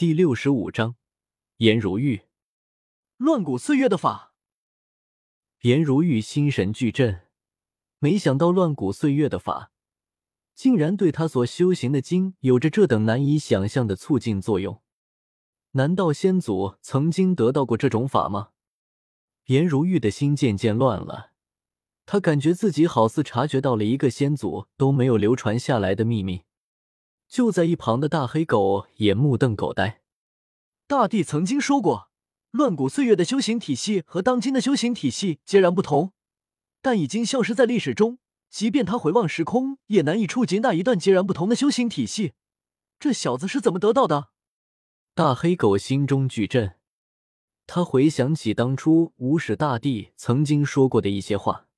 第六十五章，颜如玉，乱古岁月的法。颜如玉心神俱震，没想到乱古岁月的法，竟然对他所修行的经有着这等难以想象的促进作用。难道先祖曾经得到过这种法吗？颜如玉的心渐渐乱了，他感觉自己好似察觉到了一个先祖都没有流传下来的秘密。就在一旁的大黑狗也目瞪口呆。大帝曾经说过，乱古岁月的修行体系和当今的修行体系截然不同，但已经消失在历史中。即便他回望时空，也难以触及那一段截然不同的修行体系。这小子是怎么得到的？大黑狗心中巨震，他回想起当初无始大帝曾经说过的一些话：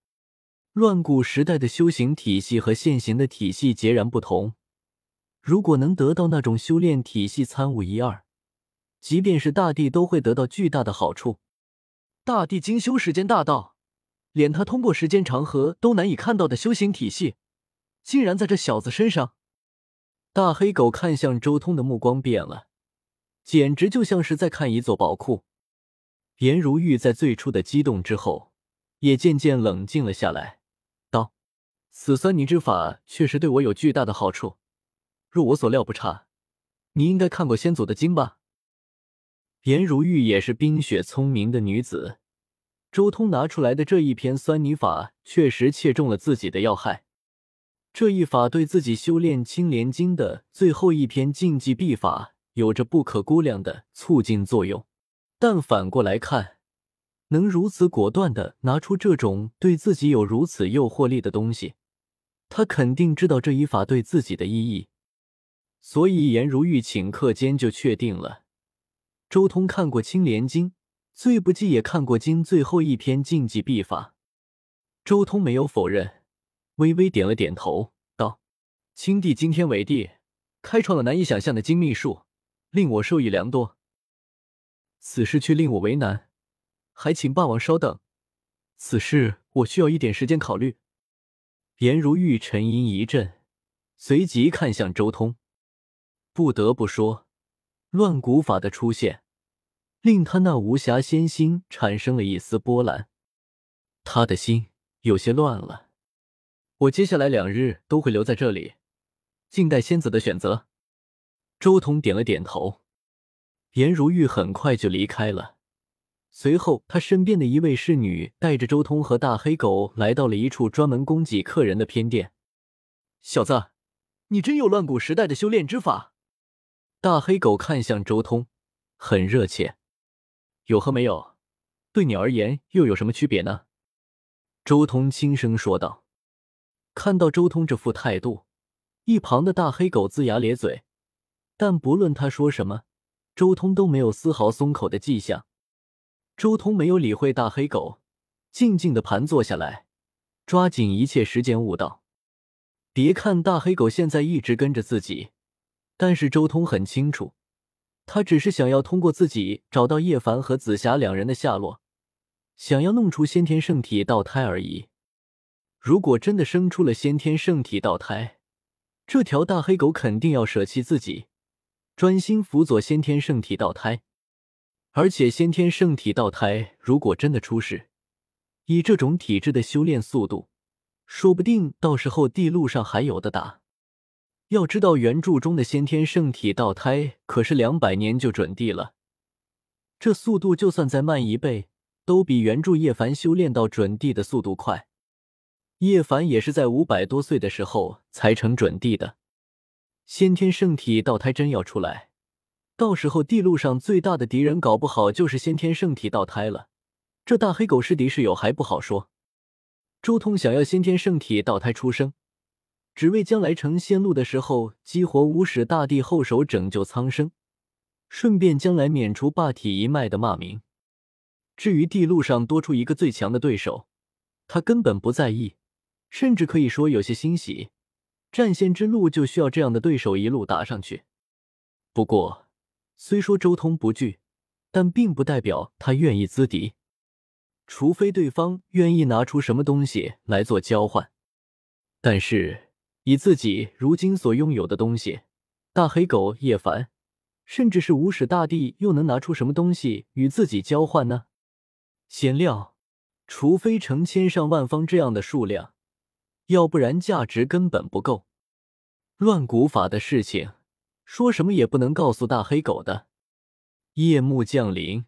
乱古时代的修行体系和现行的体系截然不同。如果能得到那种修炼体系参悟一二，即便是大帝都会得到巨大的好处。大帝精修时间大道，连他通过时间长河都难以看到的修行体系，竟然在这小子身上。大黑狗看向周通的目光变了，简直就像是在看一座宝库。颜如玉在最初的激动之后，也渐渐冷静了下来，道：“此酸泥之法确实对我有巨大的好处。”若我所料不差，你应该看过先祖的经吧？颜如玉也是冰雪聪明的女子，周通拿出来的这一篇酸泥法确实切中了自己的要害。这一法对自己修炼青莲经的最后一篇禁忌秘法有着不可估量的促进作用。但反过来看，能如此果断的拿出这种对自己有如此诱惑力的东西，他肯定知道这一法对自己的意义。所以，颜如玉顷刻间就确定了，周通看过《青莲经》，最不济也看过经最后一篇禁忌秘法。周通没有否认，微微点了点头，道：“青帝今天为帝，开创了难以想象的精密术，令我受益良多。此事却令我为难，还请霸王稍等，此事我需要一点时间考虑。”颜如玉沉吟一阵，随即看向周通。不得不说，乱古法的出现，令他那无暇仙心产生了一丝波澜。他的心有些乱了。我接下来两日都会留在这里，静待仙子的选择。周通点了点头。颜如玉很快就离开了。随后，他身边的一位侍女带着周通和大黑狗来到了一处专门供给客人的偏殿。小子，你真有乱古时代的修炼之法？大黑狗看向周通，很热切：“有和没有，对你而言又有什么区别呢？”周通轻声说道。看到周通这副态度，一旁的大黑狗龇牙咧嘴，但不论他说什么，周通都没有丝毫松口的迹象。周通没有理会大黑狗，静静的盘坐下来，抓紧一切时间悟道。别看大黑狗现在一直跟着自己。但是周通很清楚，他只是想要通过自己找到叶凡和紫霞两人的下落，想要弄出先天圣体道胎而已。如果真的生出了先天圣体道胎，这条大黑狗肯定要舍弃自己，专心辅佐先天圣体道胎。而且先天圣体道胎如果真的出世，以这种体质的修炼速度，说不定到时候地路上还有的打。要知道，原著中的先天圣体道胎可是两百年就准地了，这速度就算再慢一倍，都比原著叶凡修炼到准地的速度快。叶凡也是在五百多岁的时候才成准地的。先天圣体道胎真要出来，到时候地路上最大的敌人，搞不好就是先天圣体道胎了。这大黑狗是敌是友还不好说。周通想要先天圣体道胎出生。只为将来成仙路的时候激活无始大帝后手拯救苍生，顺便将来免除霸体一脉的骂名。至于地路上多出一个最强的对手，他根本不在意，甚至可以说有些欣喜。战仙之路就需要这样的对手一路打上去。不过，虽说周通不惧，但并不代表他愿意资敌，除非对方愿意拿出什么东西来做交换。但是。以自己如今所拥有的东西，大黑狗叶凡甚至是无始大帝，又能拿出什么东西与自己交换呢？闲料，除非成千上万方这样的数量，要不然价值根本不够。乱古法的事情，说什么也不能告诉大黑狗的。夜幕降临，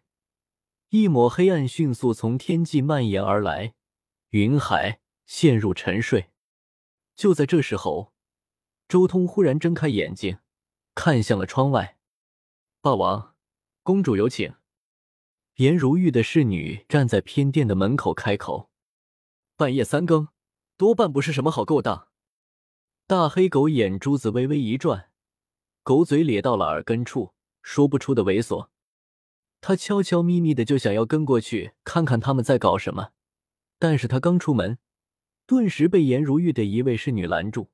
一抹黑暗迅速从天际蔓延而来，云海陷入沉睡。就在这时候，周通忽然睁开眼睛，看向了窗外。霸王，公主有请。颜如玉的侍女站在偏殿的门口开口。半夜三更，多半不是什么好勾当。大黑狗眼珠子微微一转，狗嘴咧到了耳根处，说不出的猥琐。他悄悄咪咪的就想要跟过去看看他们在搞什么，但是他刚出门，顿时被颜如玉的一位侍女拦住。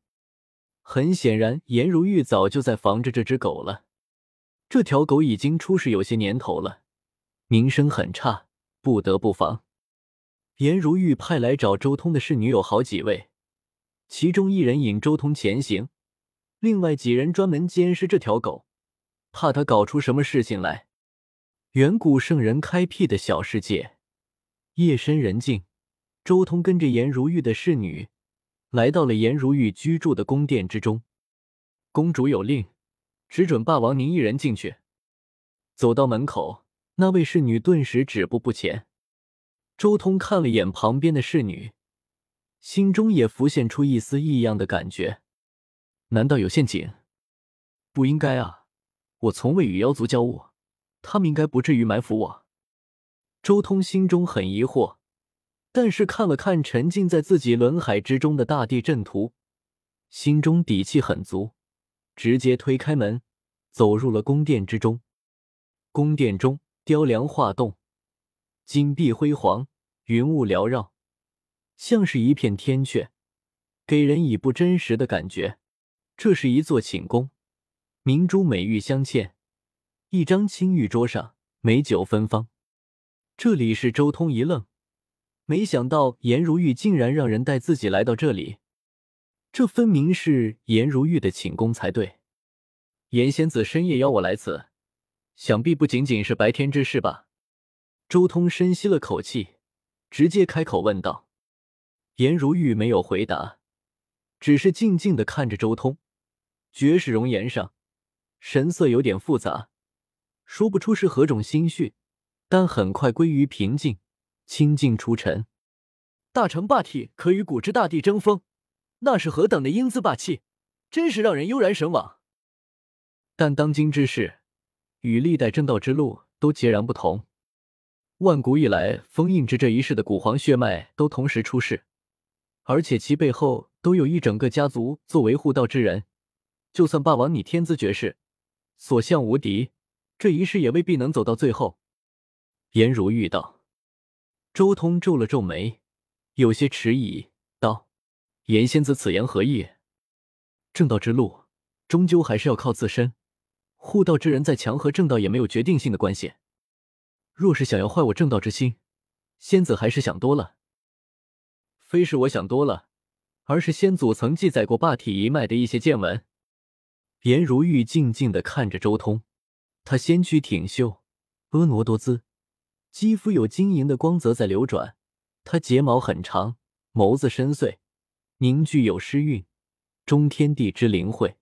很显然，颜如玉早就在防着这只狗了。这条狗已经出世有些年头了，名声很差，不得不防。颜如玉派来找周通的侍女有好几位，其中一人引周通前行，另外几人专门监视这条狗，怕他搞出什么事情来。远古圣人开辟的小世界，夜深人静，周通跟着颜如玉的侍女来到了颜如玉居住的宫殿之中。公主有令。只准霸王您一人进去。走到门口，那位侍女顿时止步不前。周通看了眼旁边的侍女，心中也浮现出一丝异样的感觉。难道有陷阱？不应该啊！我从未与妖族交恶，他们应该不至于埋伏我。周通心中很疑惑，但是看了看沉浸在自己轮海之中的大地阵图，心中底气很足。直接推开门，走入了宫殿之中。宫殿中雕梁画栋，金碧辉煌，云雾缭绕，像是一片天阙，给人以不真实的感觉。这是一座寝宫，明珠美玉镶嵌，一张青玉桌上美酒芬芳。这里是周通一愣，没想到颜如玉竟然让人带自己来到这里。这分明是颜如玉的寝宫才对。颜仙子深夜邀我来此，想必不仅仅是白天之事吧？周通深吸了口气，直接开口问道。颜如玉没有回答，只是静静的看着周通，绝世容颜上神色有点复杂，说不出是何种心绪，但很快归于平静，清净出尘。大成霸体可与古之大帝争锋。那是何等的英姿霸气，真是让人悠然神往。但当今之事，与历代正道之路都截然不同。万古以来，封印着这一世的古皇血脉都同时出世，而且其背后都有一整个家族作为护道之人。就算霸王你天资绝世，所向无敌，这一世也未必能走到最后。颜如玉道。周通皱了皱眉，有些迟疑道。颜仙子此言何意？正道之路终究还是要靠自身，护道之人再强和正道也没有决定性的关系。若是想要坏我正道之心，仙子还是想多了。非是我想多了，而是先祖曾记载过霸体一脉的一些见闻。颜如玉静静的看着周通，他仙躯挺秀，婀娜多姿，肌肤有晶莹的光泽在流转，她睫毛很长，眸子深邃。凝聚有诗韵，中天地之灵慧。